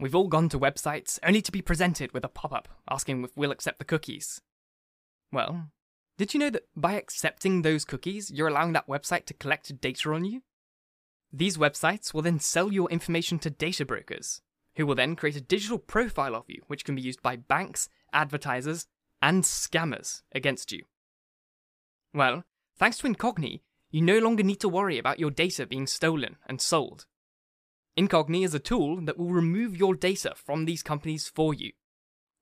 We've all gone to websites only to be presented with a pop up asking if we'll accept the cookies. Well, did you know that by accepting those cookies, you're allowing that website to collect data on you? These websites will then sell your information to data brokers, who will then create a digital profile of you, which can be used by banks, advertisers, and scammers against you. Well, thanks to Incogni, you no longer need to worry about your data being stolen and sold. Incogni is a tool that will remove your data from these companies for you.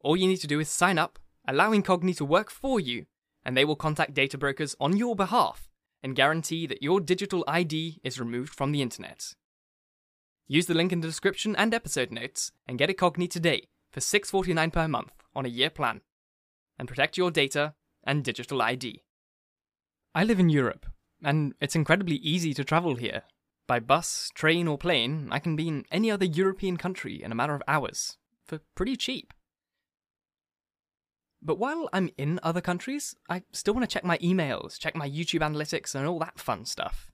All you need to do is sign up, allow Incogni to work for you, and they will contact data brokers on your behalf and guarantee that your digital ID is removed from the internet. Use the link in the description and episode notes and get Incogni today for $6.49 per month on a year plan. And protect your data and digital ID. I live in Europe, and it's incredibly easy to travel here. By bus, train, or plane, I can be in any other European country in a matter of hours, for pretty cheap. But while I'm in other countries, I still want to check my emails, check my YouTube analytics, and all that fun stuff.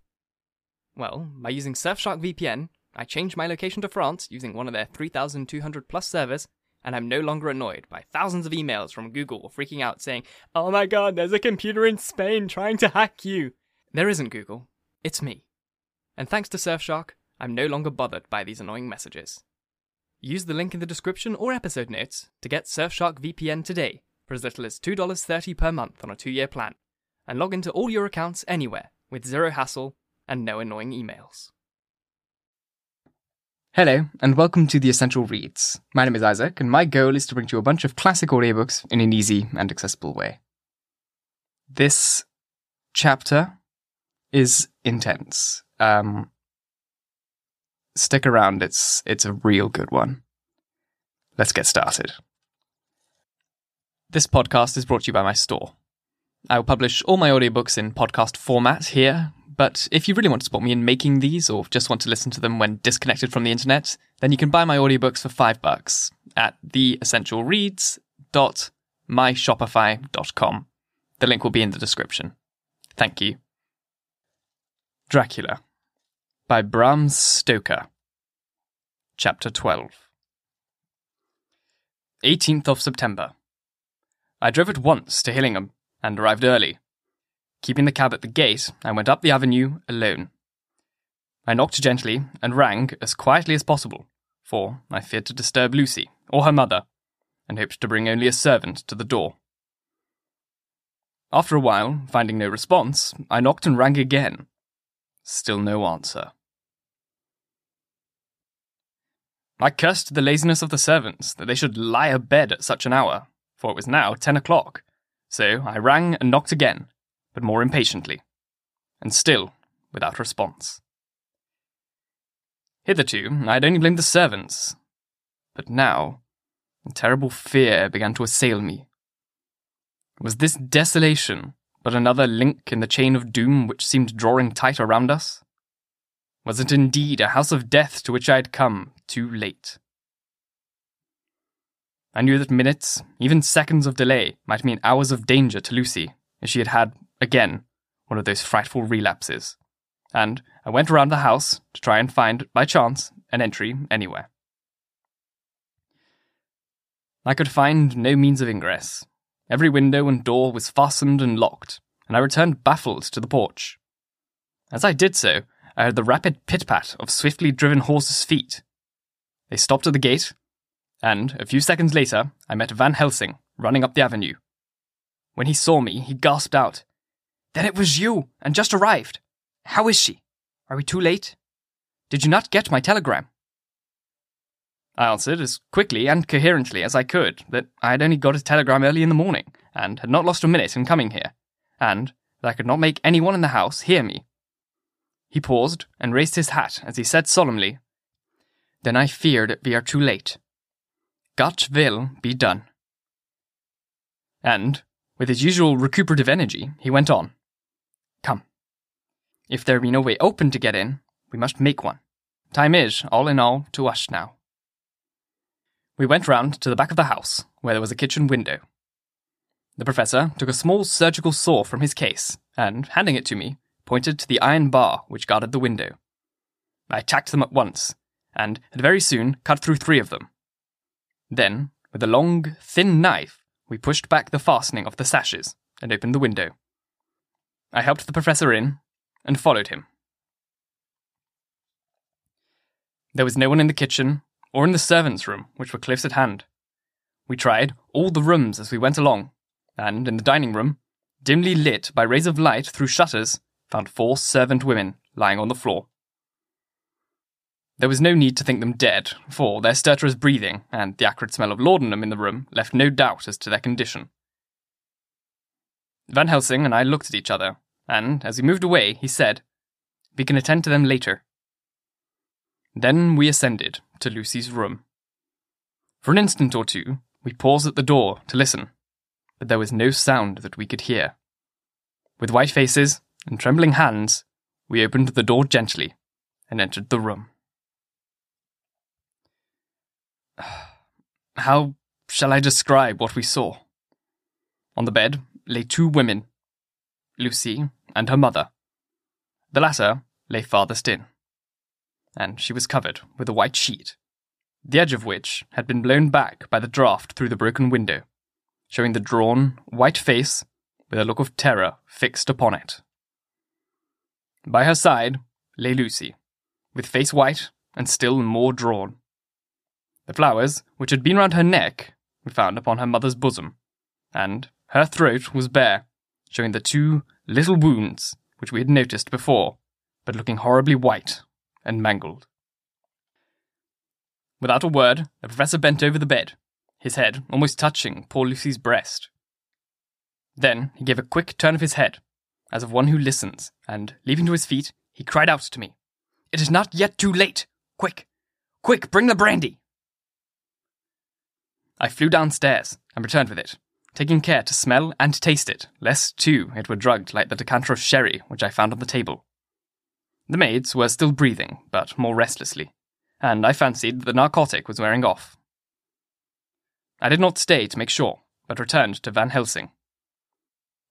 Well, by using Surfshark VPN, I changed my location to France using one of their 3,200 plus servers, and I'm no longer annoyed by thousands of emails from Google freaking out saying, Oh my god, there's a computer in Spain trying to hack you. There isn't Google, it's me. And thanks to Surfshark, I'm no longer bothered by these annoying messages. Use the link in the description or episode notes to get Surfshark VPN today for as little as $2.30 per month on a two year plan, and log into all your accounts anywhere with zero hassle and no annoying emails. Hello, and welcome to the Essential Reads. My name is Isaac, and my goal is to bring you a bunch of classic audiobooks in an easy and accessible way. This chapter is intense. Um, stick around, it's, it's a real good one. Let's get started. This podcast is brought to you by my store. I will publish all my audiobooks in podcast format here, but if you really want to support me in making these or just want to listen to them when disconnected from the internet, then you can buy my audiobooks for 5 bucks at theessentialreads.myshopify.com. The link will be in the description. Thank you. Dracula by Bram Stoker. Chapter 12. 18th of September. I drove at once to Hillingham and arrived early. Keeping the cab at the gate, I went up the avenue alone. I knocked gently and rang as quietly as possible, for I feared to disturb Lucy or her mother, and hoped to bring only a servant to the door. After a while, finding no response, I knocked and rang again. Still no answer. I cursed the laziness of the servants that they should lie abed at such an hour, for it was now ten o'clock. So I rang and knocked again, but more impatiently, and still without response. Hitherto, I had only blamed the servants, but now a terrible fear began to assail me. Was this desolation but another link in the chain of doom which seemed drawing tight around us? Was it indeed a house of death to which I had come too late? I knew that minutes, even seconds of delay, might mean hours of danger to Lucy if she had had, again, one of those frightful relapses. And I went around the house to try and find, by chance, an entry anywhere. I could find no means of ingress. Every window and door was fastened and locked, and I returned baffled to the porch. As I did so, I heard the rapid pit pat of swiftly driven horses' feet. They stopped at the gate, and a few seconds later, I met Van Helsing running up the avenue. When he saw me, he gasped out, Then it was you, and just arrived. How is she? Are we too late? Did you not get my telegram? I answered as quickly and coherently as I could that I had only got a telegram early in the morning, and had not lost a minute in coming here, and that I could not make anyone in the house hear me. He paused and raised his hat as he said solemnly, Then I fear that we are too late. Got will be done. And, with his usual recuperative energy, he went on. Come. If there be no way open to get in, we must make one. Time is, all in all, to us now. We went round to the back of the house, where there was a kitchen window. The professor took a small surgical saw from his case, and, handing it to me, pointed to the iron bar which guarded the window. I attacked them at once, and had very soon cut through three of them, Then, with a long, thin knife, we pushed back the fastening of the sashes and opened the window. I helped the professor in and followed him. There was no one in the kitchen or in the servants' room, which were close at hand. We tried all the rooms as we went along, and in the dining room, dimly lit by rays of light through shutters, found four servant women lying on the floor. There was no need to think them dead, for their stertorous breathing and the acrid smell of laudanum in the room left no doubt as to their condition. Van Helsing and I looked at each other, and as we moved away, he said, We can attend to them later. Then we ascended to Lucy's room. For an instant or two, we paused at the door to listen, but there was no sound that we could hear. With white faces and trembling hands, we opened the door gently and entered the room. How shall I describe what we saw? On the bed lay two women, Lucy and her mother. The latter lay farthest in, and she was covered with a white sheet, the edge of which had been blown back by the draught through the broken window, showing the drawn, white face with a look of terror fixed upon it. By her side lay Lucy, with face white and still more drawn. The flowers, which had been round her neck, we found upon her mother's bosom, and her throat was bare, showing the two little wounds which we had noticed before, but looking horribly white and mangled. Without a word, the professor bent over the bed, his head almost touching poor Lucy's breast. Then he gave a quick turn of his head, as of one who listens, and, leaping to his feet, he cried out to me, It is not yet too late! Quick! Quick, bring the brandy! I flew downstairs and returned with it, taking care to smell and taste it, lest, too, it were drugged like the decanter of sherry which I found on the table. The maids were still breathing, but more restlessly, and I fancied that the narcotic was wearing off. I did not stay to make sure, but returned to Van Helsing.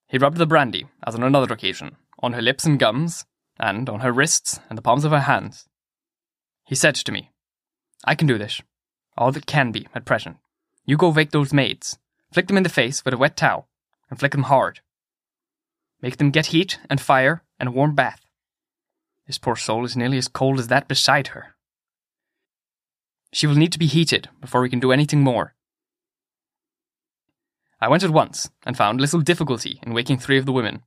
He rubbed the brandy, as on another occasion, on her lips and gums, and on her wrists and the palms of her hands. He said to me, I can do this, all that can be at present. You go wake those maids, flick them in the face with a wet towel, and flick them hard. Make them get heat and fire and a warm bath. This poor soul is nearly as cold as that beside her. She will need to be heated before we can do anything more. I went at once and found little difficulty in waking three of the women.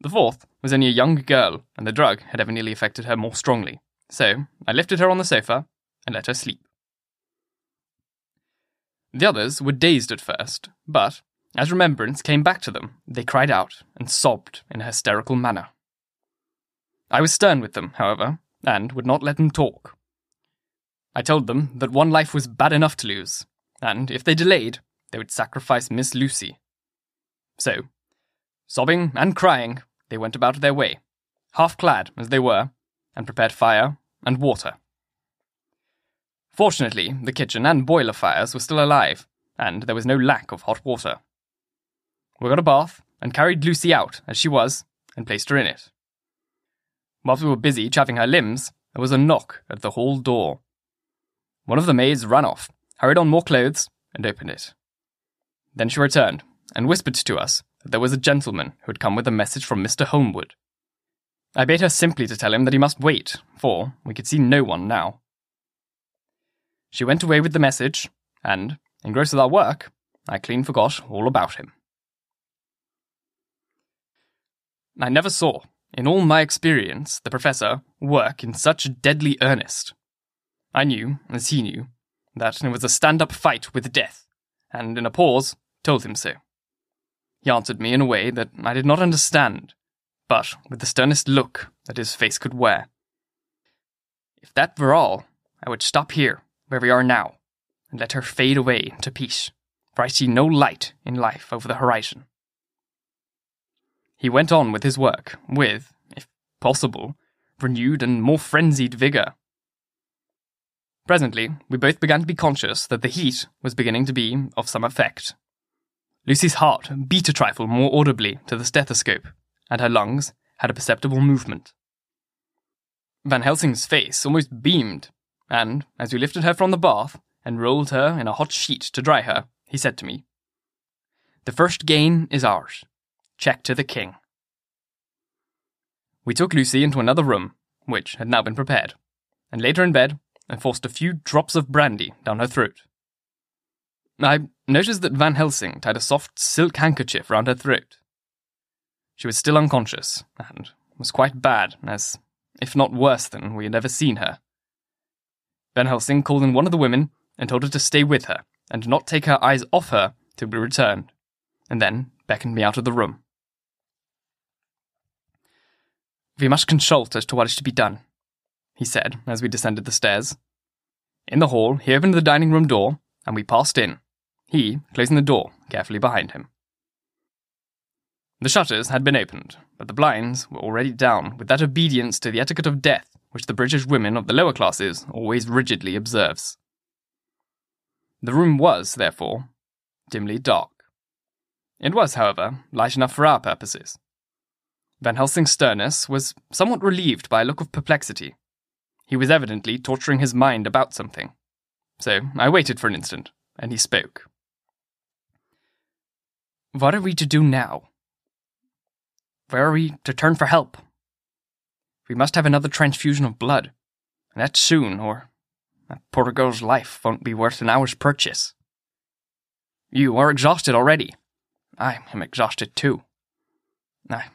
The fourth was only a young girl, and the drug had evidently affected her more strongly. So I lifted her on the sofa and let her sleep. The others were dazed at first, but as remembrance came back to them, they cried out and sobbed in a hysterical manner. I was stern with them, however, and would not let them talk. I told them that one life was bad enough to lose, and if they delayed, they would sacrifice Miss Lucy. So, sobbing and crying, they went about their way, half clad as they were, and prepared fire and water. Fortunately, the kitchen and boiler fires were still alive, and there was no lack of hot water. We got a bath and carried Lucy out as she was and placed her in it. Whilst we were busy chafing her limbs, there was a knock at the hall door. One of the maids ran off, hurried on more clothes, and opened it. Then she returned and whispered to us that there was a gentleman who had come with a message from Mr. Holmwood. I bade her simply to tell him that he must wait, for we could see no one now. She went away with the message, and, engrossed with our work, I clean forgot all about him. I never saw, in all my experience, the professor work in such deadly earnest. I knew, as he knew, that it was a stand up fight with death, and in a pause told him so. He answered me in a way that I did not understand, but with the sternest look that his face could wear. If that were all, I would stop here where we are now, and let her fade away into peace, for I see no light in life over the horizon. He went on with his work, with, if possible, renewed and more frenzied vigour. Presently, we both began to be conscious that the heat was beginning to be of some effect. Lucy's heart beat a trifle more audibly to the stethoscope, and her lungs had a perceptible movement. Van Helsing's face almost beamed and, as we lifted her from the bath and rolled her in a hot sheet to dry her, he said to me, The first gain is ours. Check to the king. We took Lucy into another room, which had now been prepared, and laid her in bed and forced a few drops of brandy down her throat. I noticed that Van Helsing tied a soft silk handkerchief round her throat. She was still unconscious, and was quite bad, as, if not worse than, we had ever seen her. Van Helsing called in one of the women and told her to stay with her, and not take her eyes off her till we returned, and then beckoned me out of the room. We must consult as to what is to be done, he said as we descended the stairs. In the hall, he opened the dining room door, and we passed in, he closing the door carefully behind him. The shutters had been opened, but the blinds were already down with that obedience to the etiquette of death which the British women of the lower classes always rigidly observes. The room was, therefore, dimly dark. It was, however, light enough for our purposes. Van Helsing's sternness was somewhat relieved by a look of perplexity. He was evidently torturing his mind about something. So I waited for an instant, and he spoke. What are we to do now? Where are we to turn for help? We must have another transfusion of blood, and that soon, or that poor girl's life won't be worth an hour's purchase. You are exhausted already. I am exhausted too. I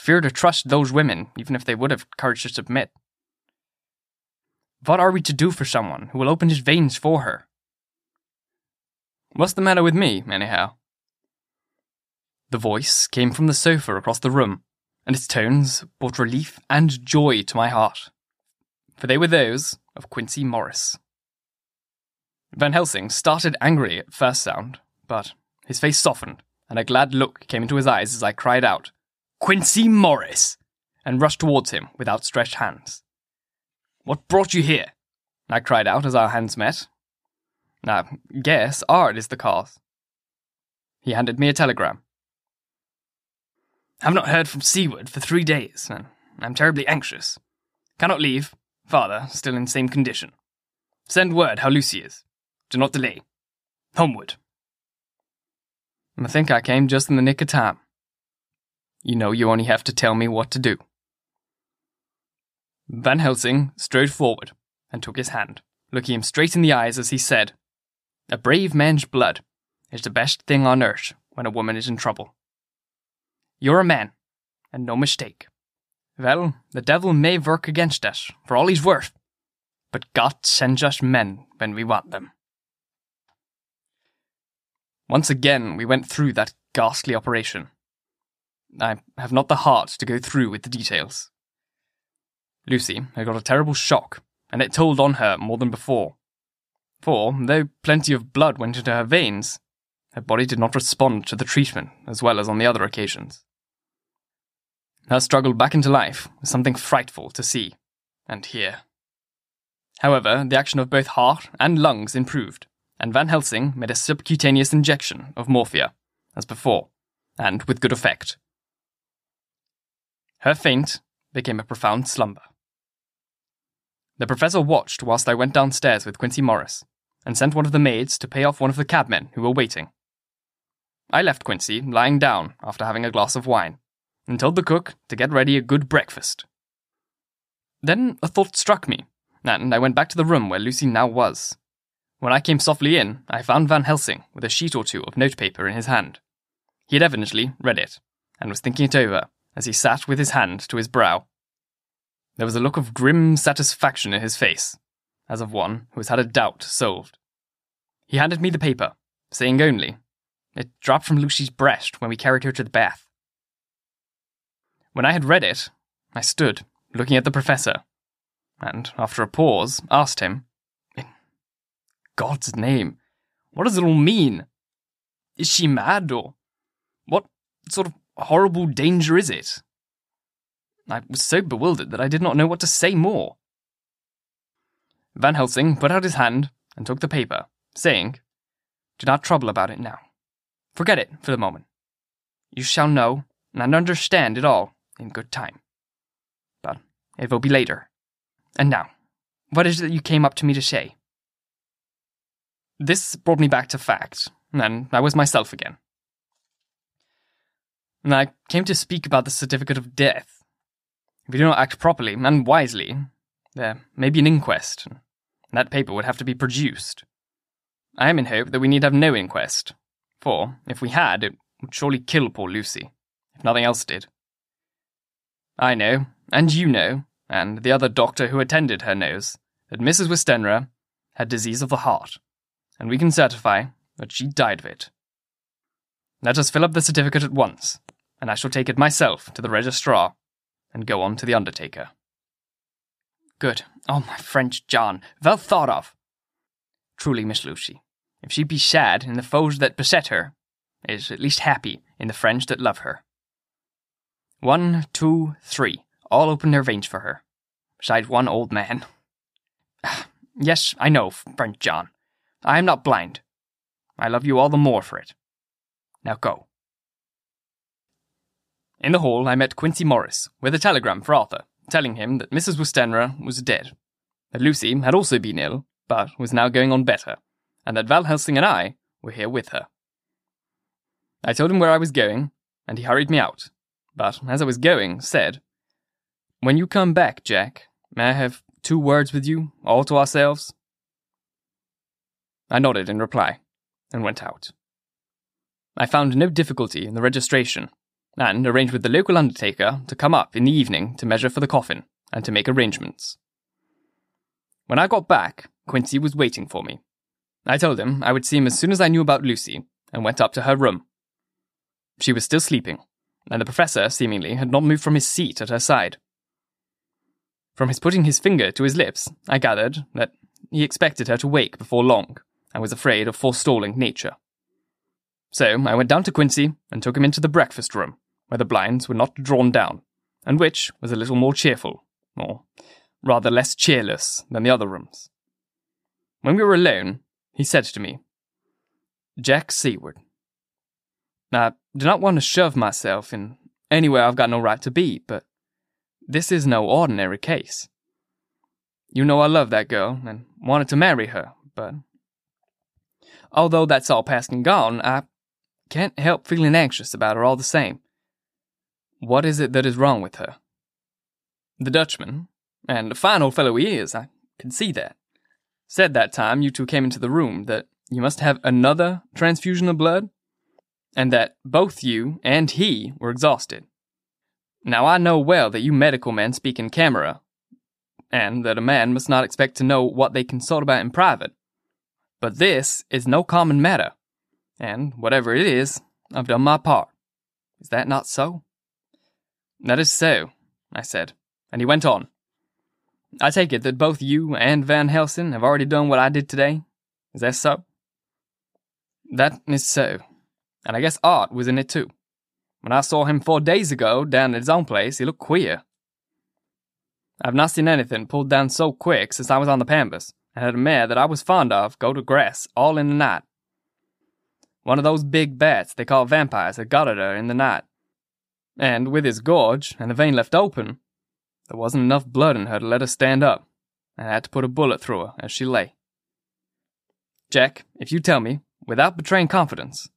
fear to trust those women, even if they would have courage to submit. What are we to do for someone who will open his veins for her? What's the matter with me, anyhow? The voice came from the sofa across the room, and its tones brought relief and joy to my heart, for they were those of Quincey Morris. Van Helsing started angry at first sound, but his face softened, and a glad look came into his eyes as I cried out, Quincey Morris! and rushed towards him with outstretched hands. What brought you here? I cried out as our hands met. I guess Art is the cause. He handed me a telegram. Have not heard from Seward for three days, and I'm terribly anxious. Cannot leave. Father still in same condition. Send word how Lucy is. Do not delay. Holmwood. I think I came just in the nick of time. You know you only have to tell me what to do. Van Helsing strode forward and took his hand, looking him straight in the eyes as he said, A brave man's blood is the best thing on earth when a woman is in trouble. You're a man, and no mistake. Well, the devil may work against us, for all he's worth, but God sends us men when we want them. Once again, we went through that ghastly operation. I have not the heart to go through with the details. Lucy had got a terrible shock, and it told on her more than before. For, though plenty of blood went into her veins, her body did not respond to the treatment as well as on the other occasions. Her struggle back into life was something frightful to see and hear. However, the action of both heart and lungs improved, and Van Helsing made a subcutaneous injection of morphia, as before, and with good effect. Her faint became a profound slumber. The professor watched whilst I went downstairs with Quincey Morris, and sent one of the maids to pay off one of the cabmen who were waiting. I left Quincey lying down after having a glass of wine, and told the cook to get ready a good breakfast. Then a thought struck me, and I went back to the room where Lucy now was. When I came softly in, I found Van Helsing with a sheet or two of notepaper in his hand. He had evidently read it, and was thinking it over as he sat with his hand to his brow. There was a look of grim satisfaction in his face, as of one who has had a doubt solved. He handed me the paper, saying only, It dropped from Lucy's breast when we carried her to the bath. When I had read it, I stood, looking at the professor, and, after a pause, asked him, In God's name, what does it all mean? Is she mad, or what sort of horrible danger is it? I was so bewildered that I did not know what to say more. Van Helsing put out his hand and took the paper, saying, Do not trouble about it now. Forget it for the moment. You shall know and understand it all in good time. But it will be later. And now, what is it you came up to me to say? this brought me back to fact, and I was myself again. And I came to speak about the certificate of death. If you do not act properly and wisely, there may be an inquest, and that paper would have to be produced. I am in hope that we need have no inquest, for if we had, it would surely kill poor Lucy, if nothing else did. I know, and you know, and the other doctor who attended her knows, that Mrs. Westenra had disease of the heart, and we can certify that she died of it. Let us fill up the certificate at once, and I shall take it myself to the registrar and go on to the undertaker. Good. Oh, my French John, well thought of. Truly, Miss Lucy, if she be sad in the foes that beset her, is at least happy in the friends that love her. One, two, three, all open their veins for her, besides one old man. Ah, yes, I know, friend John. I am not blind. I love you all the more for it. Now go. In the hall, I met Quincy Morris with a telegram for Arthur, telling him that Mrs. Westenra was dead, that Lucy had also been ill, but was now going on better, and that Van Helsing and I were here with her. I told him where I was going, and he hurried me out, but as I was going, said, When you come back, Jack, may I have two words with you, all to ourselves? I nodded in reply, and went out. I found no difficulty in the registration, and arranged with the local undertaker to come up in the evening to measure for the coffin and to make arrangements. When I got back, Quincy was waiting for me. I told him I would see him as soon as I knew about Lucy, and went up to her room. She was still sleeping, and the professor, seemingly, had not moved from his seat at her side. From his putting his finger to his lips, I gathered that he expected her to wake before long, and was afraid of forestalling nature. So I went down to Quincy and took him into the breakfast room, where the blinds were not drawn down, and which was a little more cheerful, or rather less cheerless than the other rooms. When we were alone, he said to me, Jack Seward, I do not want to shove myself in anywhere I've got no right to be, but this is no ordinary case. You know I love that girl and wanted to marry her, but although that's all past and gone, I can't help feeling anxious about her all the same. What is it that is wrong with her? The Dutchman, and a fine old fellow he is, I can see that, said that time you two came into the room that you must have another transfusion of blood, and that both you and he were exhausted. Now I know well that you medical men speak in camera, and that a man must not expect to know what they consult about in private. But this is no common matter, and whatever it is, I've done my part. Is that not so? That is so, I said, and he went on. I take it that both you and Van Helsing have already done what I did today? Is that so? That is so. And I guess Art was in it too. When I saw him four days ago down at his own place, he looked queer. I've not seen anything pulled down so quick since I was on the Pampas, and had a mare that I was fond of go to grass all in the night. One of those big bats they call vampires had got at her in the night, and with his gorge and the vein left open, there wasn't enough blood in her to let her stand up, and I had to put a bullet through her as she lay. Jack, if you tell me, without betraying confidence,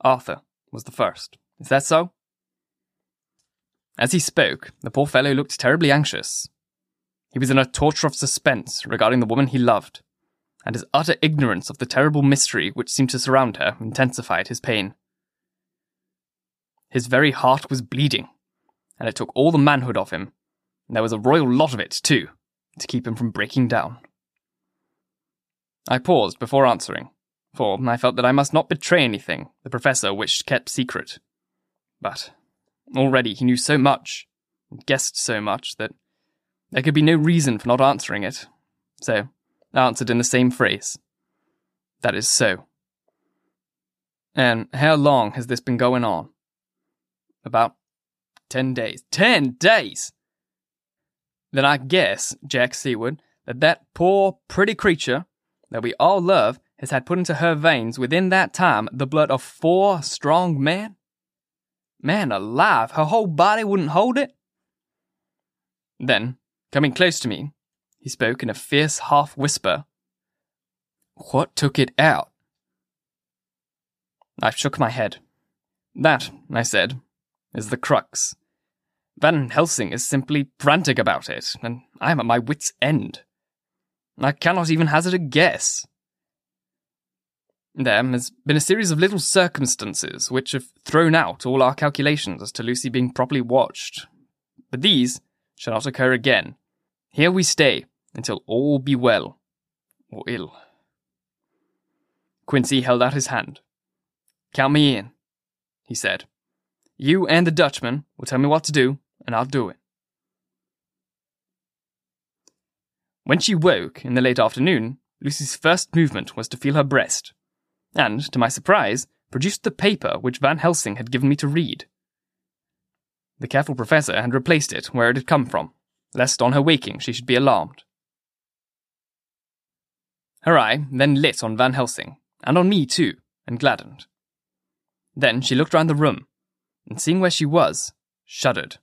Arthur was the first. Is that so? As he spoke, the poor fellow looked terribly anxious. He was in a torture of suspense regarding the woman he loved, and his utter ignorance of the terrible mystery which seemed to surround her intensified his pain. His very heart was bleeding, and it took all the manhood of him, and there was a royal lot of it, too, to keep him from breaking down. I paused before answering, for I felt that I must not betray anything the professor wished kept secret. But already he knew so much, and guessed so much, that there could be no reason for not answering it. So answered in the same phrase. That is so. And how long has this been going on? About ten days. Ten days! Then I guess, Jack Seward, that that poor, pretty creature that we all love has had put into her veins within that time the blood of four strong men? Man alive, her whole body wouldn't hold it? Then, coming close to me, he spoke in a fierce half whisper. What took it out? I shook my head. That, I said, is the crux. Van Helsing is simply frantic about it, and I am at my wits' end. I cannot even hazard a guess. There has been a series of little circumstances which have thrown out all our calculations as to Lucy being properly watched. But these shall not occur again. Here we stay until all be well or ill. Quincy held out his hand. Count me in, he said. You and the Dutchman will tell me what to do, and I'll do it. When she woke in the late afternoon, Lucy's first movement was to feel her breast, and, to my surprise, produced the paper which Van Helsing had given me to read. The careful professor had replaced it where it had come from, lest on her waking she should be alarmed. Her eye then lit on Van Helsing, and on me too, and gladdened. Then she looked round the room, and seeing where she was, shuddered.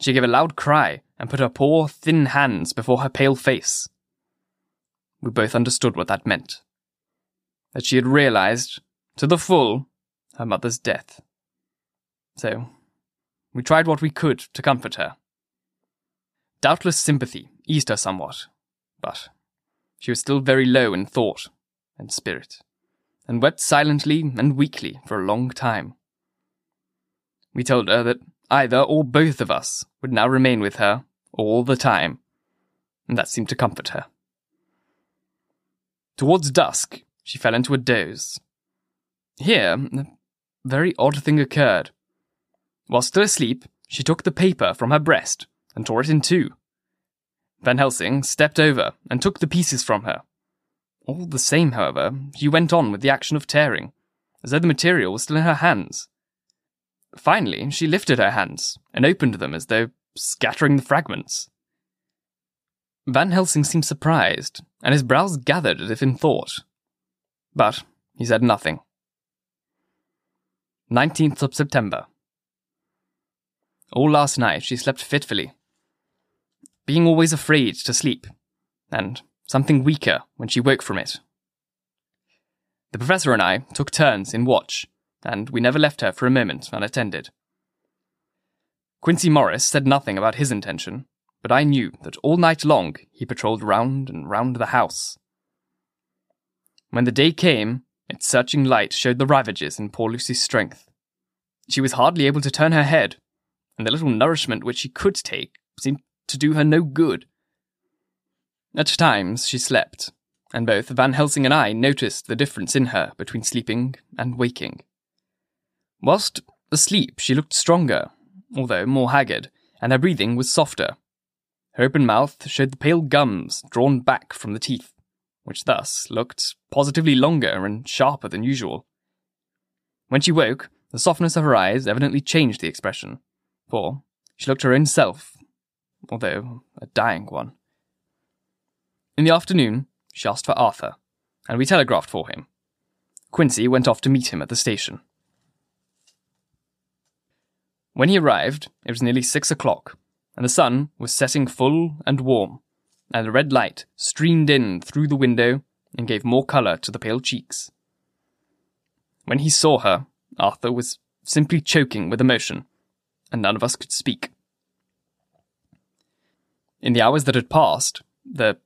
She gave a loud cry and put her poor, thin hands before her pale face. We both understood what that meant. That she had realized, to the full, her mother's death. So, we tried what we could to comfort her. Doubtless sympathy eased her somewhat, but she was still very low in thought and spirit, and wept silently and weakly for a long time. We told her that either or both of us would now remain with her all the time, and that seemed to comfort her. Towards dusk, she fell into a doze. Here, a very odd thing occurred. While still asleep, she took the paper from her breast and tore it in two. Van Helsing stepped over and took the pieces from her. All the same, however, she went on with the action of tearing, as though the material was still in her hands. Finally, she lifted her hands and opened them as though scattering the fragments. Van Helsing seemed surprised, and his brows gathered as if in thought. But he said nothing. 19th of September. All last night she slept fitfully, being always afraid to sleep, and something weaker when she woke from it. The professor and I took turns in watch, and we never left her for a moment unattended. Quincy Morris said nothing about his intention, but I knew that all night long he patrolled round and round the house. When the day came, its searching light showed the ravages in poor Lucy's strength. She was hardly able to turn her head, and the little nourishment which she could take seemed to do her no good. At times she slept, and both Van Helsing and I noticed the difference in her between sleeping and waking. Whilst asleep, she looked stronger, although more haggard, and her breathing was softer. Her open mouth showed the pale gums drawn back from the teeth, which thus looked positively longer and sharper than usual. When she woke, the softness of her eyes evidently changed the expression, for she looked her own self although a dying one. In the afternoon, she asked for Arthur, and we telegraphed for him. Quincy went off to meet him at the station. When he arrived, it was nearly six o'clock, and the sun was setting full and warm, and the red light streamed in through the window and gave more colour to the pale cheeks. When he saw her, Arthur was simply choking with emotion, and none of us could speak. In the hours that had passed, the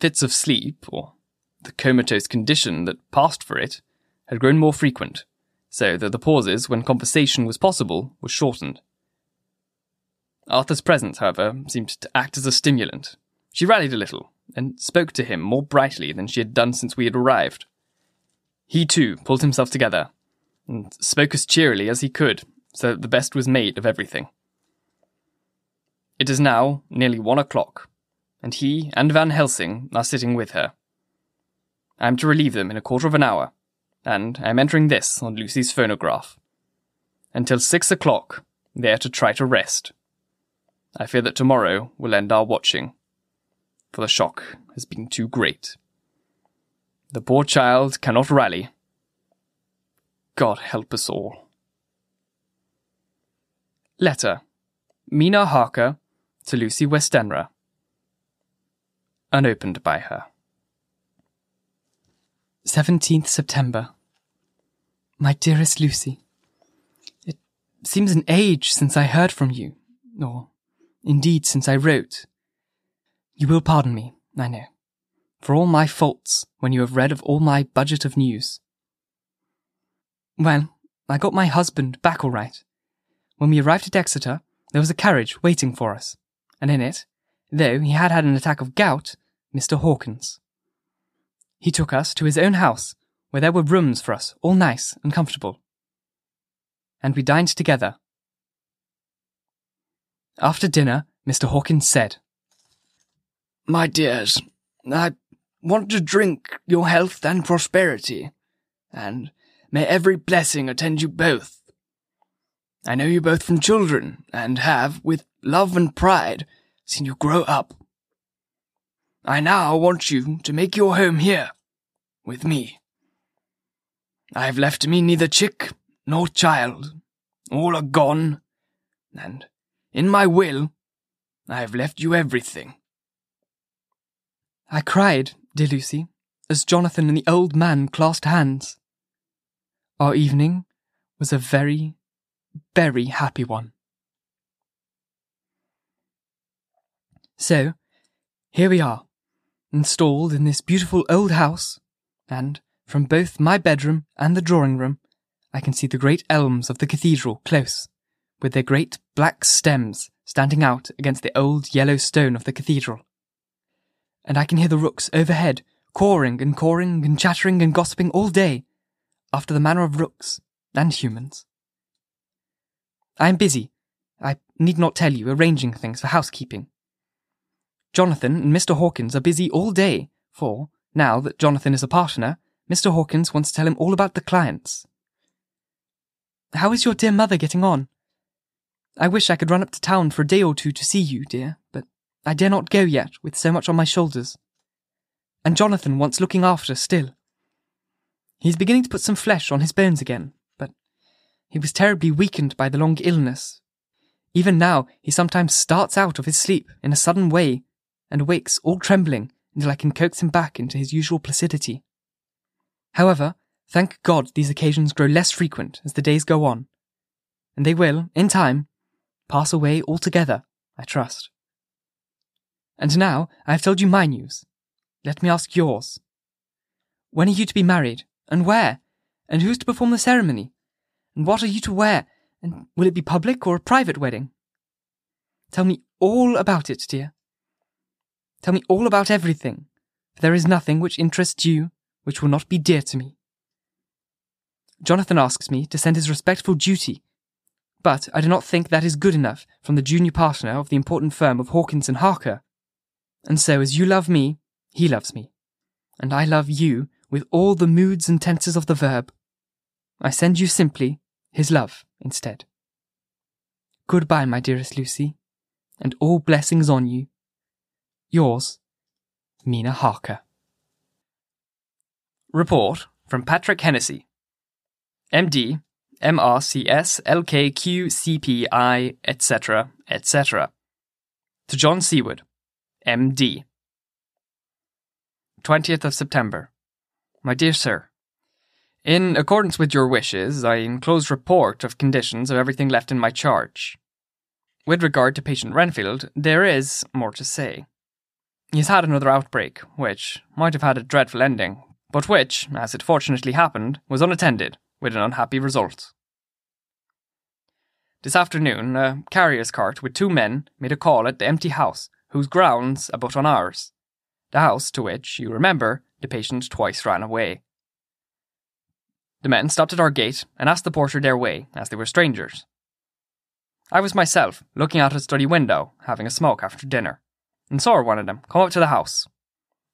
fits of sleep, or the comatose condition that passed for it, had grown more frequent, so that the pauses when conversation was possible were shortened. Arthur's presence, however, seemed to act as a stimulant. She rallied a little, and spoke to him more brightly than she had done since we had arrived. He, too, pulled himself together, and spoke as cheerily as he could, so that the best was made of everything. It is now nearly one o'clock, and he and Van Helsing are sitting with her. I am to relieve them in a quarter of an hour, and I am entering this on Lucy's phonograph. Until six o'clock, they are to try to rest. I fear that tomorrow will end our watching, for the shock has been too great. The poor child cannot rally. God help us all. Letter Mina Harker to Lucy Westenra. Unopened by her. 17th September. My dearest Lucy, it seems an age since I heard from you, or indeed since I wrote. You will pardon me, I know, for all my faults when you have read of all my budget of news. Well, I got my husband back all right. When we arrived at Exeter, there was a carriage waiting for us, and in it, though he had had an attack of gout, Mr. Hawkins. He took us to his own house, where there were rooms for us, all nice and comfortable. And we dined together. After dinner, Mr. Hawkins said, My dears, I want to drink your health and prosperity, and may every blessing attend you both. I know you both from children, and have, with love and pride, seen you grow up. I now want you to make your home here, with me. I have left me neither chick nor child. All are gone, and in my will, I have left you everything. I cried, dear Lucy, as Jonathan and the old man clasped hands. Our evening was a very, very happy one. So, here we are, installed in this beautiful old house, and from both my bedroom and the drawing room, I can see the great elms of the cathedral close, with their great black stems standing out against the old yellow stone of the cathedral. And I can hear the rooks overhead cawing and cawing and chattering and gossiping all day, after the manner of rooks and humans. I am busy, I need not tell you, arranging things for housekeeping. Jonathan and Mr. Hawkins are busy all day, for, now that Jonathan is a partner, Mr. Hawkins wants to tell him all about the clients. How is your dear mother getting on? I wish I could run up to town for a day or two to see you, dear, but I dare not go yet with so much on my shoulders. And Jonathan wants looking after still. He's beginning to put some flesh on his bones again, but he was terribly weakened by the long illness. Even now, he sometimes starts out of his sleep in a sudden way and wakes all trembling until I can coax him back into his usual placidity. However, thank God these occasions grow less frequent as the days go on, and they will, in time, pass away altogether, I trust. And now I have told you my news. Let me ask yours. When are you to be married, and where? And who's to perform the ceremony? And what are you to wear? And will it be public or a private wedding? Tell me all about it, dear. Tell me all about everything, for there is nothing which interests you which will not be dear to me. Jonathan asks me to send his respectful duty, but I do not think that is good enough from the junior partner of the important firm of Hawkins and Harker. And so, as you love me, he loves me, and I love you with all the moods and tenses of the verb. I send you simply his love instead. Goodbye, my dearest Lucy, and all blessings on you. Yours, Mina Harker. Report from Patrick Hennessy, MD, MRCS, LKQ, CPI, etc., etc. To John Seward, MD. 20th of September. My dear Sir, In accordance with your wishes, I enclose report of conditions of everything left in my charge. With regard to patient Renfield, there is more to say. He's had another outbreak, which might have had a dreadful ending, but which, as it fortunately happened, was unattended, with an unhappy result. This afternoon, a carrier's cart with two men made a call at the empty house, whose grounds abut on ours. The house to which, you remember, the patient twice ran away. The men stopped at our gate and asked the porter their way, as they were strangers. I was myself looking out a study window, having a smoke after dinner and saw one of them come up to the house.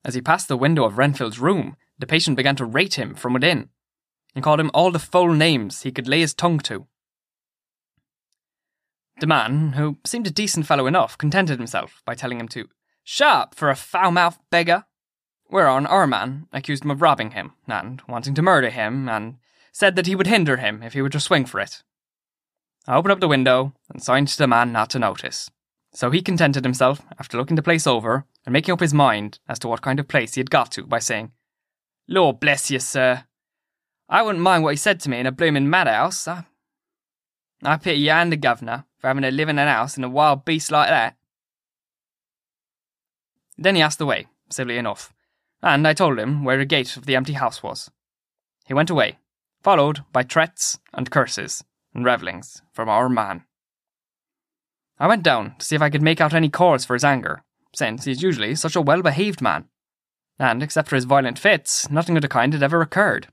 As he passed the window of Renfield's room, the patient began to rate him from within, and called him all the foul names he could lay his tongue to. The man, who seemed a decent fellow enough, contented himself by telling him to sharp for a foul mouthed beggar. Whereon our man accused him of robbing him, and wanting to murder him, and said that he would hinder him if he were to swing for it. I opened up the window and signed to the man not to notice. So he contented himself, after looking the place over and making up his mind as to what kind of place he had got to, by saying, Lord bless you, sir. I wouldn't mind what he said to me in a bloomin' madhouse. I, I pity you and the governor for having to live in an house in a wild beast like that. Then he asked the way, civilly enough, and I told him where the gate of the empty house was. He went away, followed by threats and curses and revellings from our man. I went down to see if I could make out any cause for his anger, since he is usually such a well behaved man, and except for his violent fits, nothing of the kind had ever occurred.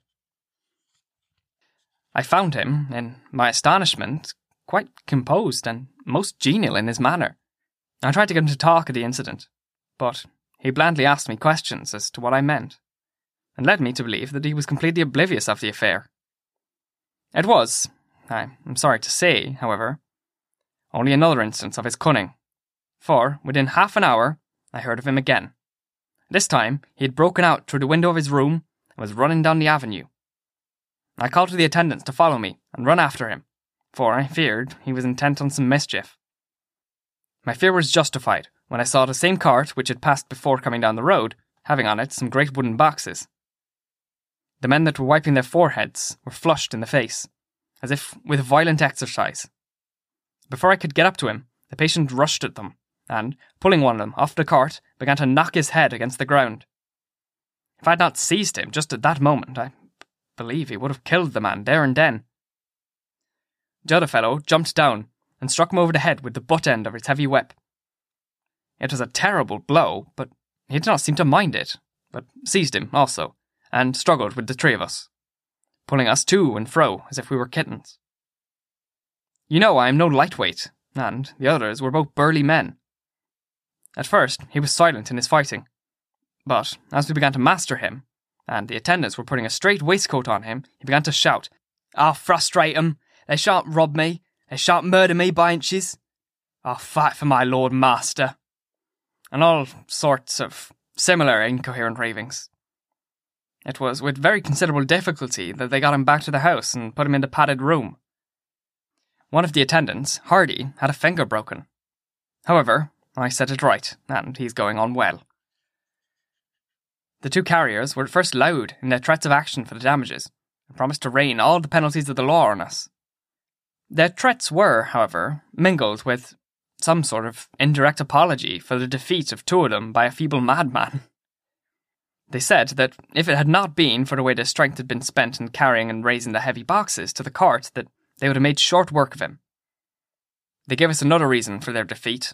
I found him, in my astonishment, quite composed and most genial in his manner. I tried to get him to talk of the incident, but he blandly asked me questions as to what I meant, and led me to believe that he was completely oblivious of the affair. It was, I am sorry to say, however, only another instance of his cunning, for within half an hour I heard of him again. This time he had broken out through the window of his room and was running down the avenue. I called to the attendants to follow me and run after him, for I feared he was intent on some mischief. My fear was justified when I saw the same cart which had passed before coming down the road, having on it some great wooden boxes. The men that were wiping their foreheads were flushed in the face, as if with violent exercise. Before I could get up to him, the patient rushed at them, and, pulling one of them off the cart, began to knock his head against the ground. If I had not seized him just at that moment, I believe he would have killed the man there and then. The other fellow jumped down and struck him over the head with the butt end of his heavy whip. It was a terrible blow, but he did not seem to mind it, but seized him also, and struggled with the three of us, pulling us to and fro as if we were kittens. You know I am no lightweight, and the others were both burly men. At first, he was silent in his fighting, but as we began to master him, and the attendants were putting a straight waistcoat on him, he began to shout, I'll frustrate 'em. They shan't rob me. They shan't murder me by inches. I'll fight for my Lord Master. And all sorts of similar incoherent ravings. It was with very considerable difficulty that they got him back to the house and put him in the padded room. One of the attendants, Hardy, had a finger broken. However, I set it right, and he's going on well. The two carriers were at first loud in their threats of action for the damages, and promised to rain all the penalties of the law on us. Their threats were, however, mingled with some sort of indirect apology for the defeat of two of them by a feeble madman. They said that if it had not been for the way their strength had been spent in carrying and raising the heavy boxes to the cart, that they would have made short work of him. They gave us another reason for their defeat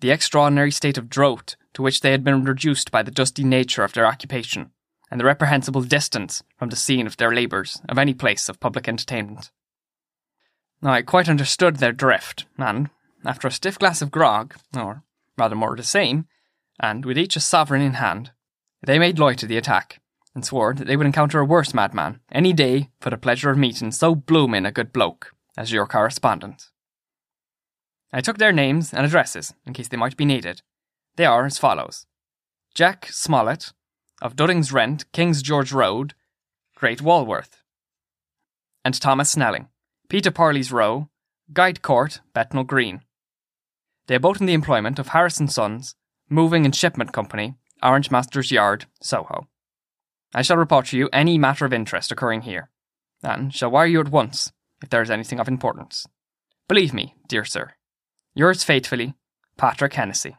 the extraordinary state of drought to which they had been reduced by the dusty nature of their occupation, and the reprehensible distance from the scene of their labours of any place of public entertainment. I quite understood their drift, and, after a stiff glass of grog, or rather more the same, and with each a sovereign in hand, they made light of the attack, and swore that they would encounter a worse madman any day for the pleasure of meeting so bloomin' a good bloke as your correspondent. I took their names and addresses in case they might be needed. They are as follows Jack Smollett, of Dudding's Rent, King's George Road, Great Walworth, and Thomas Snelling, Peter Parley's Row, Guide Court, Bethnal Green. They are both in the employment of Harris and Sons, Moving and Shipment Company, Orange Masters Yard, Soho. I shall report to you any matter of interest occurring here, and shall wire you at once if there is anything of importance. Believe me, dear sir, yours faithfully, Patrick Hennessy.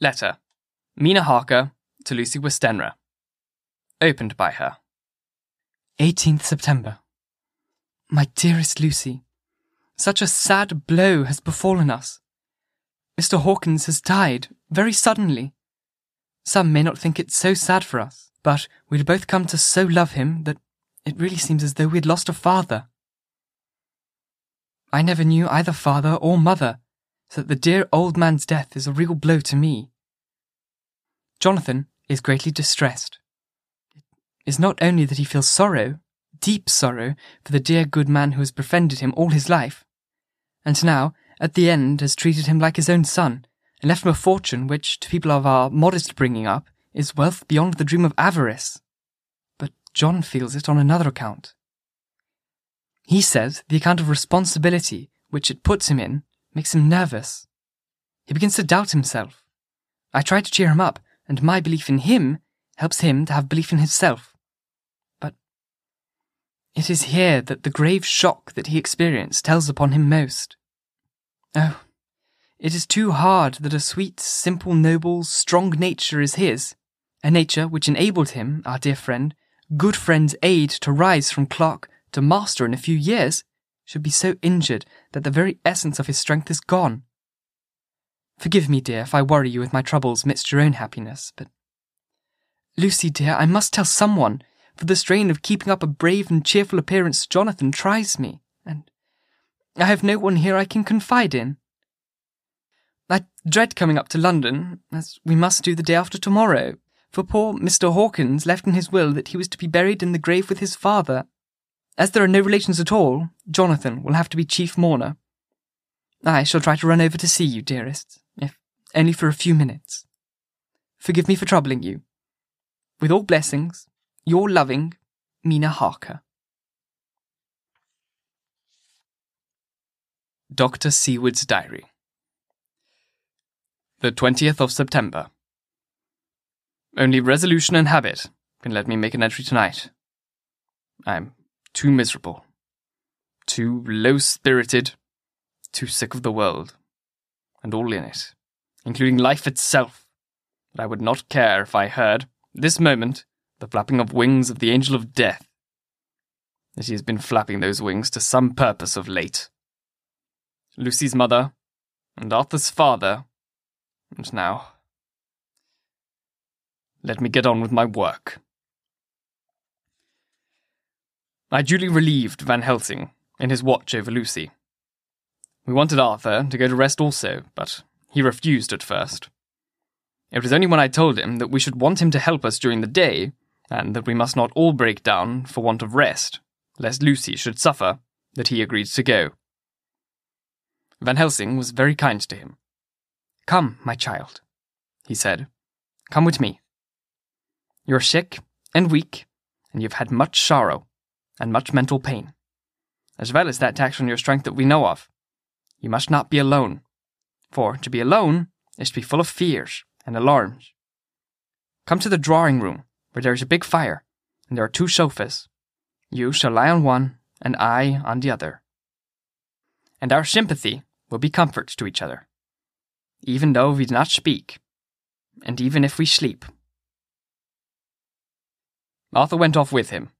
Letter Mina Harker to Lucy Westenra. Opened by her. 18th September. My dearest Lucy, such a sad blow has befallen us. Mr. Hawkins has died very suddenly. Some may not think it so sad for us, but we'd both come to so love him that it really seems as though we'd lost a father. I never knew either father or mother, so that the dear old man's death is a real blow to me. Jonathan is greatly distressed. It is not only that he feels sorrow, deep sorrow, for the dear good man who has befriended him all his life, and now, at the end, has treated him like his own son, and left him a fortune which, to people of our modest bringing up, is wealth beyond the dream of avarice. But John feels it on another account. He says the account of responsibility which it puts him in makes him nervous. He begins to doubt himself. I try to cheer him up, and my belief in him helps him to have belief in himself. But it is here that the grave shock that he experienced tells upon him most. Oh, it is too hard that a sweet, simple, noble, strong nature is his, a nature which enabled him, our dear friend, good friend's aid to rise from clerk to master in a few years, should be so injured that the very essence of his strength is gone. Forgive me, dear, if I worry you with my troubles midst your own happiness, but. Lucy, dear, I must tell someone, for the strain of keeping up a brave and cheerful appearance Jonathan tries me, and I have no one here I can confide in. I dread coming up to London, as we must do the day after tomorrow, for poor Mr. Hawkins left in his will that he was to be buried in the grave with his father. As there are no relations at all, Jonathan will have to be chief mourner. I shall try to run over to see you, dearest, if only for a few minutes. Forgive me for troubling you. With all blessings, your loving Mina Harker. Dr. Seward's Diary. The 20th of September. Only resolution and habit can let me make an entry tonight. I'm too miserable, too low spirited, too sick of the world, and all in it, including life itself, that I would not care if I heard, this moment, the flapping of wings of the angel of death. That he has been flapping those wings to some purpose of late. Lucy's mother, and Arthur's father, and now. Let me get on with my work. I duly relieved Van Helsing in his watch over Lucy. We wanted Arthur to go to rest also, but he refused at first. It was only when I told him that we should want him to help us during the day, and that we must not all break down for want of rest, lest Lucy should suffer, that he agreed to go. Van Helsing was very kind to him. Come, my child, he said. Come with me. You're sick and weak, and you've had much sorrow and much mental pain, as well as that tax on your strength that we know of. You must not be alone, for to be alone is to be full of fears and alarms. Come to the drawing room, where there is a big fire, and there are two sofas. You shall lie on one, and I on the other. And our sympathy will be comfort to each other, even though we do not speak, and even if we sleep. Arthur went off with him,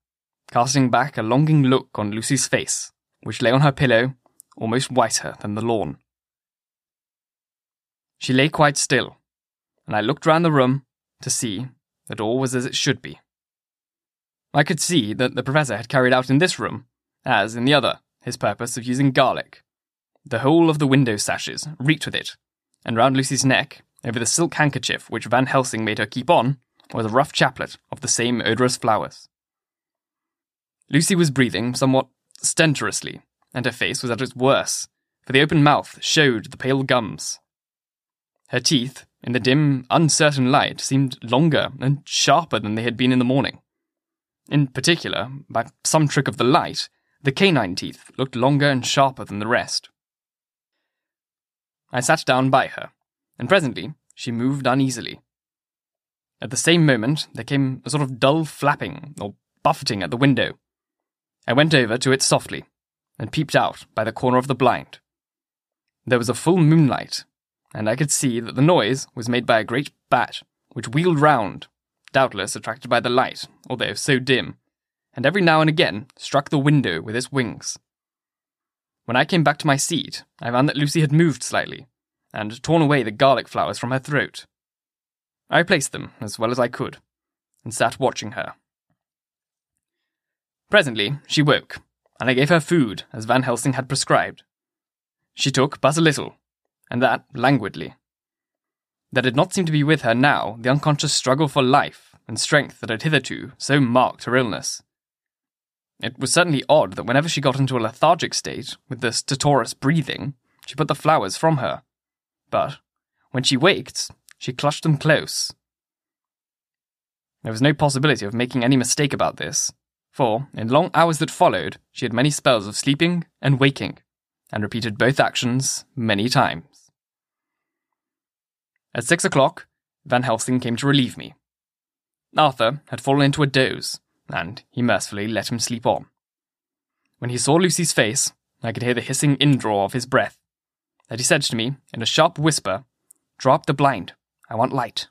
casting back a longing look on Lucy's face, which lay on her pillow, almost whiter than the lawn. She lay quite still, and I looked round the room to see that all was as it should be. I could see that the Professor had carried out in this room, as in the other, his purpose of using garlic. The whole of the window sashes reeked with it, and round Lucy's neck, over the silk handkerchief which Van Helsing made her keep on, was a rough chaplet of the same odorous flowers. Lucy was breathing somewhat stertorously, and her face was at its worst, for the open mouth showed the pale gums. Her teeth, in the dim, uncertain light, seemed longer and sharper than they had been in the morning. In particular, by some trick of the light, the canine teeth looked longer and sharper than the rest. I sat down by her, and presently she moved uneasily. At the same moment, there came a sort of dull flapping or buffeting at the window. I went over to it softly and peeped out by the corner of the blind. There was a full moonlight, and I could see that the noise was made by a great bat, which wheeled round, doubtless attracted by the light, although so dim, and every now and again struck the window with its wings. When I came back to my seat, I found that Lucy had moved slightly, and torn away the garlic flowers from her throat. I replaced them as well as I could, and sat watching her. Presently she woke, and I gave her food as Van Helsing had prescribed. She took but a little, and that languidly. There did not seem to be with her now the unconscious struggle for life and strength that had hitherto so marked her illness. It was certainly odd that whenever she got into a lethargic state, with the stertorous breathing, she put the flowers from her. But when she waked, she clutched them close. There was no possibility of making any mistake about this, for, in long hours that followed, she had many spells of sleeping and waking, and repeated both actions many times. At six o'clock, Van Helsing came to relieve me. Arthur had fallen into a doze, and he mercifully let him sleep on. When he saw Lucy's face, I could hear the hissing indraw of his breath, that he said to me in a sharp whisper, Drop the blind, I want light.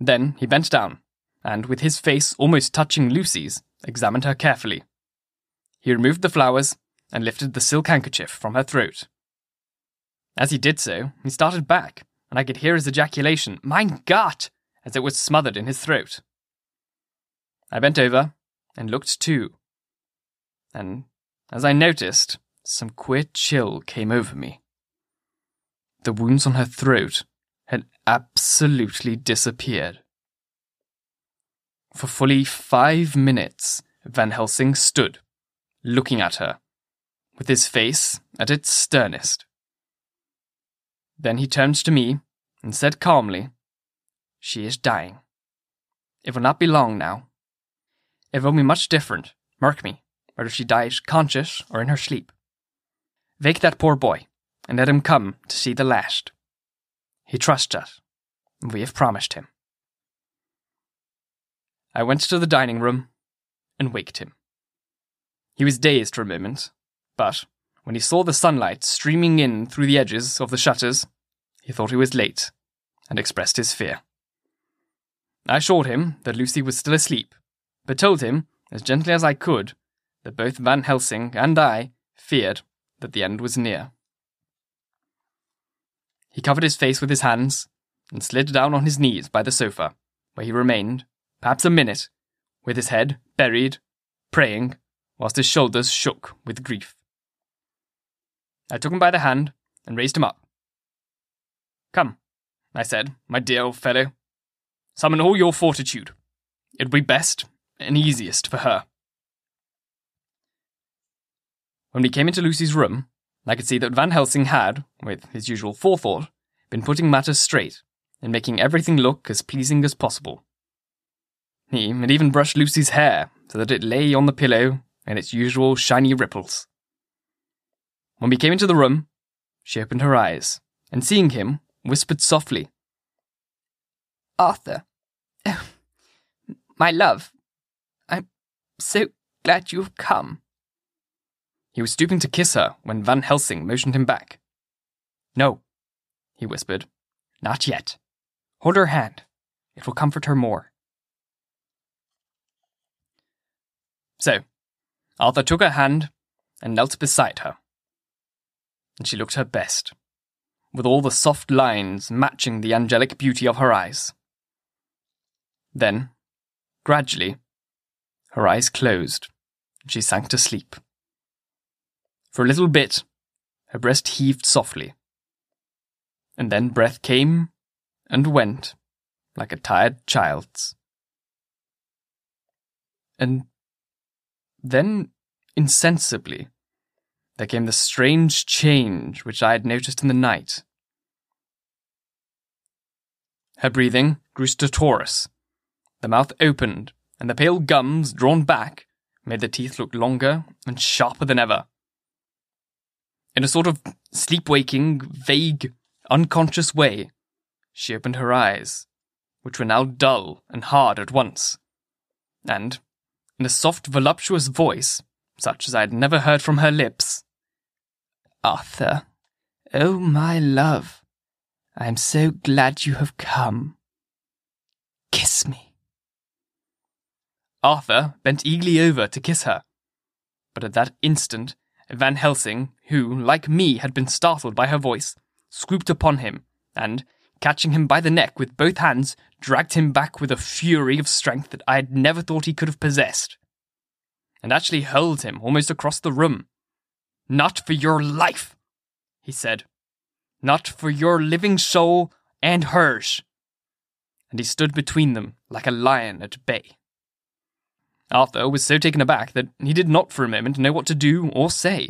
Then he bent down, and with his face almost touching Lucy's, examined her carefully. He removed the flowers and lifted the silk handkerchief from her throat. As he did so, he started back, and I could hear his ejaculation, Mein Gott! as it was smothered in his throat. I bent over and looked too. And as I noticed, some queer chill came over me. The wounds on her throat had absolutely disappeared. For fully five minutes, Van Helsing stood, looking at her, with his face at its sternest. Then he turned to me and said calmly, She is dying. It will not be long now. It will be much different, mark me, whether she dies conscious or in her sleep. Wake that poor boy, and let him come to see the last. He trusts us, and we have promised him. I went to the dining room and waked him. He was dazed for a moment, but when he saw the sunlight streaming in through the edges of the shutters, he thought he was late and expressed his fear. I assured him that Lucy was still asleep, but told him, as gently as I could, that both Van Helsing and I feared that the end was near. He covered his face with his hands and slid down on his knees by the sofa, where he remained, perhaps a minute, with his head buried, praying, whilst his shoulders shook with grief. I took him by the hand and raised him up. Come, I said, my dear old fellow. Summon all your fortitude. It would be best and easiest for her. When we came into Lucy's room, I could see that Van Helsing had, with his usual forethought, been putting matters straight and making everything look as pleasing as possible. He had even brushed Lucy's hair so that it lay on the pillow in its usual shiny ripples. When we came into the room, she opened her eyes, and seeing him, whispered softly, Arthur, my love, so glad you've come. He was stooping to kiss her when Van Helsing motioned him back. No, he whispered. Not yet. Hold her hand. It will comfort her more. So, Arthur took her hand and knelt beside her. And she looked her best, with all the soft lines matching the angelic beauty of her eyes. Then, gradually, her eyes closed, and she sank to sleep. For a little bit, her breast heaved softly. And then breath came and went like a tired child's. And then, insensibly, there came the strange change which I had noticed in the night. Her breathing grew stertorous. The mouth opened, and the pale gums, drawn back, made the teeth look longer and sharper than ever. In a sort of sleep-waking, vague, unconscious way, she opened her eyes, which were now dull and hard at once, and, in a soft, voluptuous voice, such as I had never heard from her lips, Arthur, oh my love, I am so glad you have come. Kiss me. Arthur bent eagerly over to kiss her, but at that instant Van Helsing, who, like me, had been startled by her voice, swooped upon him, and, catching him by the neck with both hands, dragged him back with a fury of strength that I had never thought he could have possessed, and actually hurled him almost across the room. Not for your life, he said. Not for your living soul and hers. And he stood between them like a lion at bay. Arthur was so taken aback that he did not for a moment know what to do or say.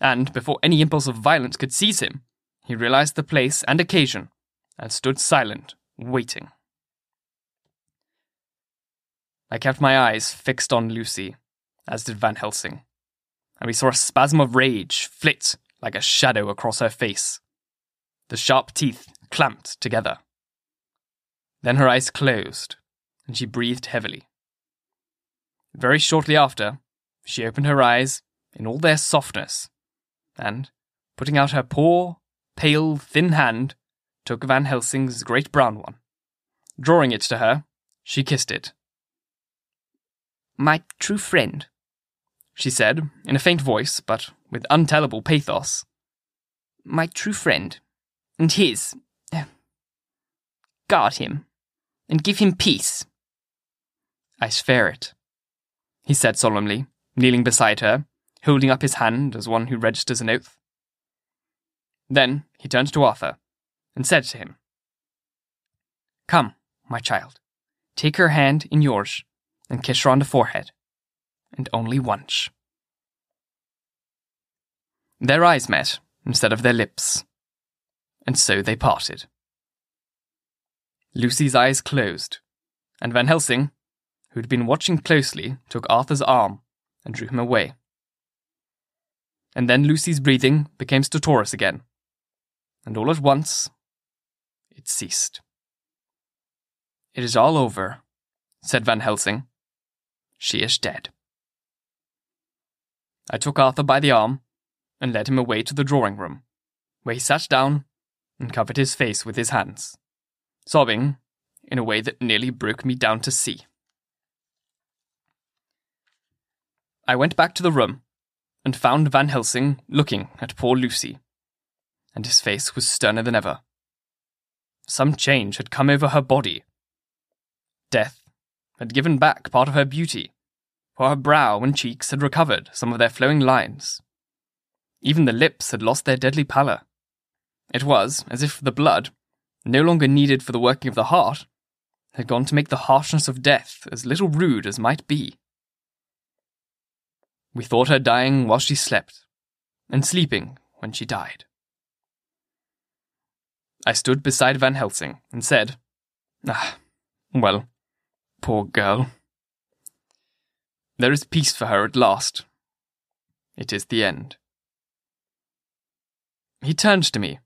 And before any impulse of violence could seize him, he realized the place and occasion, and stood silent, waiting. I kept my eyes fixed on Lucy, as did Van Helsing, and we saw a spasm of rage flit like a shadow across her face. The sharp teeth clamped together. Then her eyes closed, and she breathed heavily. Very shortly after, she opened her eyes in all their softness, and, putting out her poor, pale, thin hand, took Van Helsing's great brown one. Drawing it to her, she kissed it. My true friend, she said, in a faint voice, but with untellable pathos. My true friend, and his. Guard him, and give him peace. I swear it, he said solemnly, kneeling beside her, holding up his hand as one who registers an oath. Then he turned to Arthur and said to him, Come, my child, take her hand in yours and kiss her on the forehead, and only once. Their eyes met instead of their lips, and so they parted. Lucy's eyes closed, and Van Helsing, who'd been watching closely, took Arthur's arm and drew him away. And then Lucy's breathing became stertorous again, and all at once it ceased. It is all over, said Van Helsing. She is dead. I took Arthur by the arm and led him away to the drawing room, where he sat down and covered his face with his hands, sobbing in a way that nearly broke me down to see. I went back to the room and found Van Helsing looking at poor Lucy, and his face was sterner than ever. Some change had come over her body. Death had given back part of her beauty, for her brow and cheeks had recovered some of their flowing lines. Even the lips had lost their deadly pallor. It was as if the blood, no longer needed for the working of the heart, had gone to make the harshness of death as little rude as might be. We thought her dying while she slept, and sleeping when she died. I stood beside Van Helsing and said, Ah, well, poor girl. There is peace for her at last. It is the end. He turned to me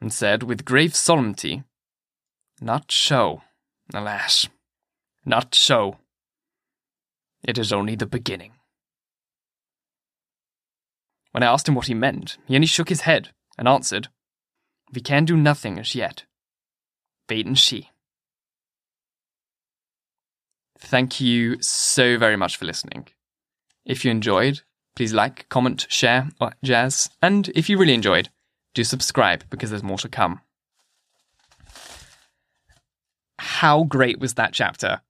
and said with grave solemnity, Not so, alas, not so. It is only the beginning. When I asked him what he meant, he only shook his head and answered, We can do nothing as yet. Wait and see. Thank you so very much for listening. If you enjoyed, please like, comment, share, or jazz. And if you really enjoyed, do subscribe because there's more to come. How great was that chapter?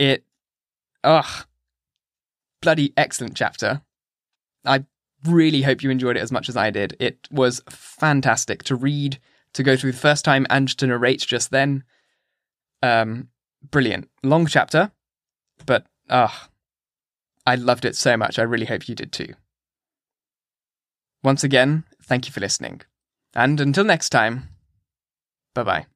It. Ugh. Bloody excellent chapter. I really hope you enjoyed it as much as I did. It was fantastic to read, to go through the first time, and to narrate just then. Um, brilliant. Long chapter, but ah, I loved it so much. I really hope you did too. Once again, thank you for listening. And until next time, bye bye.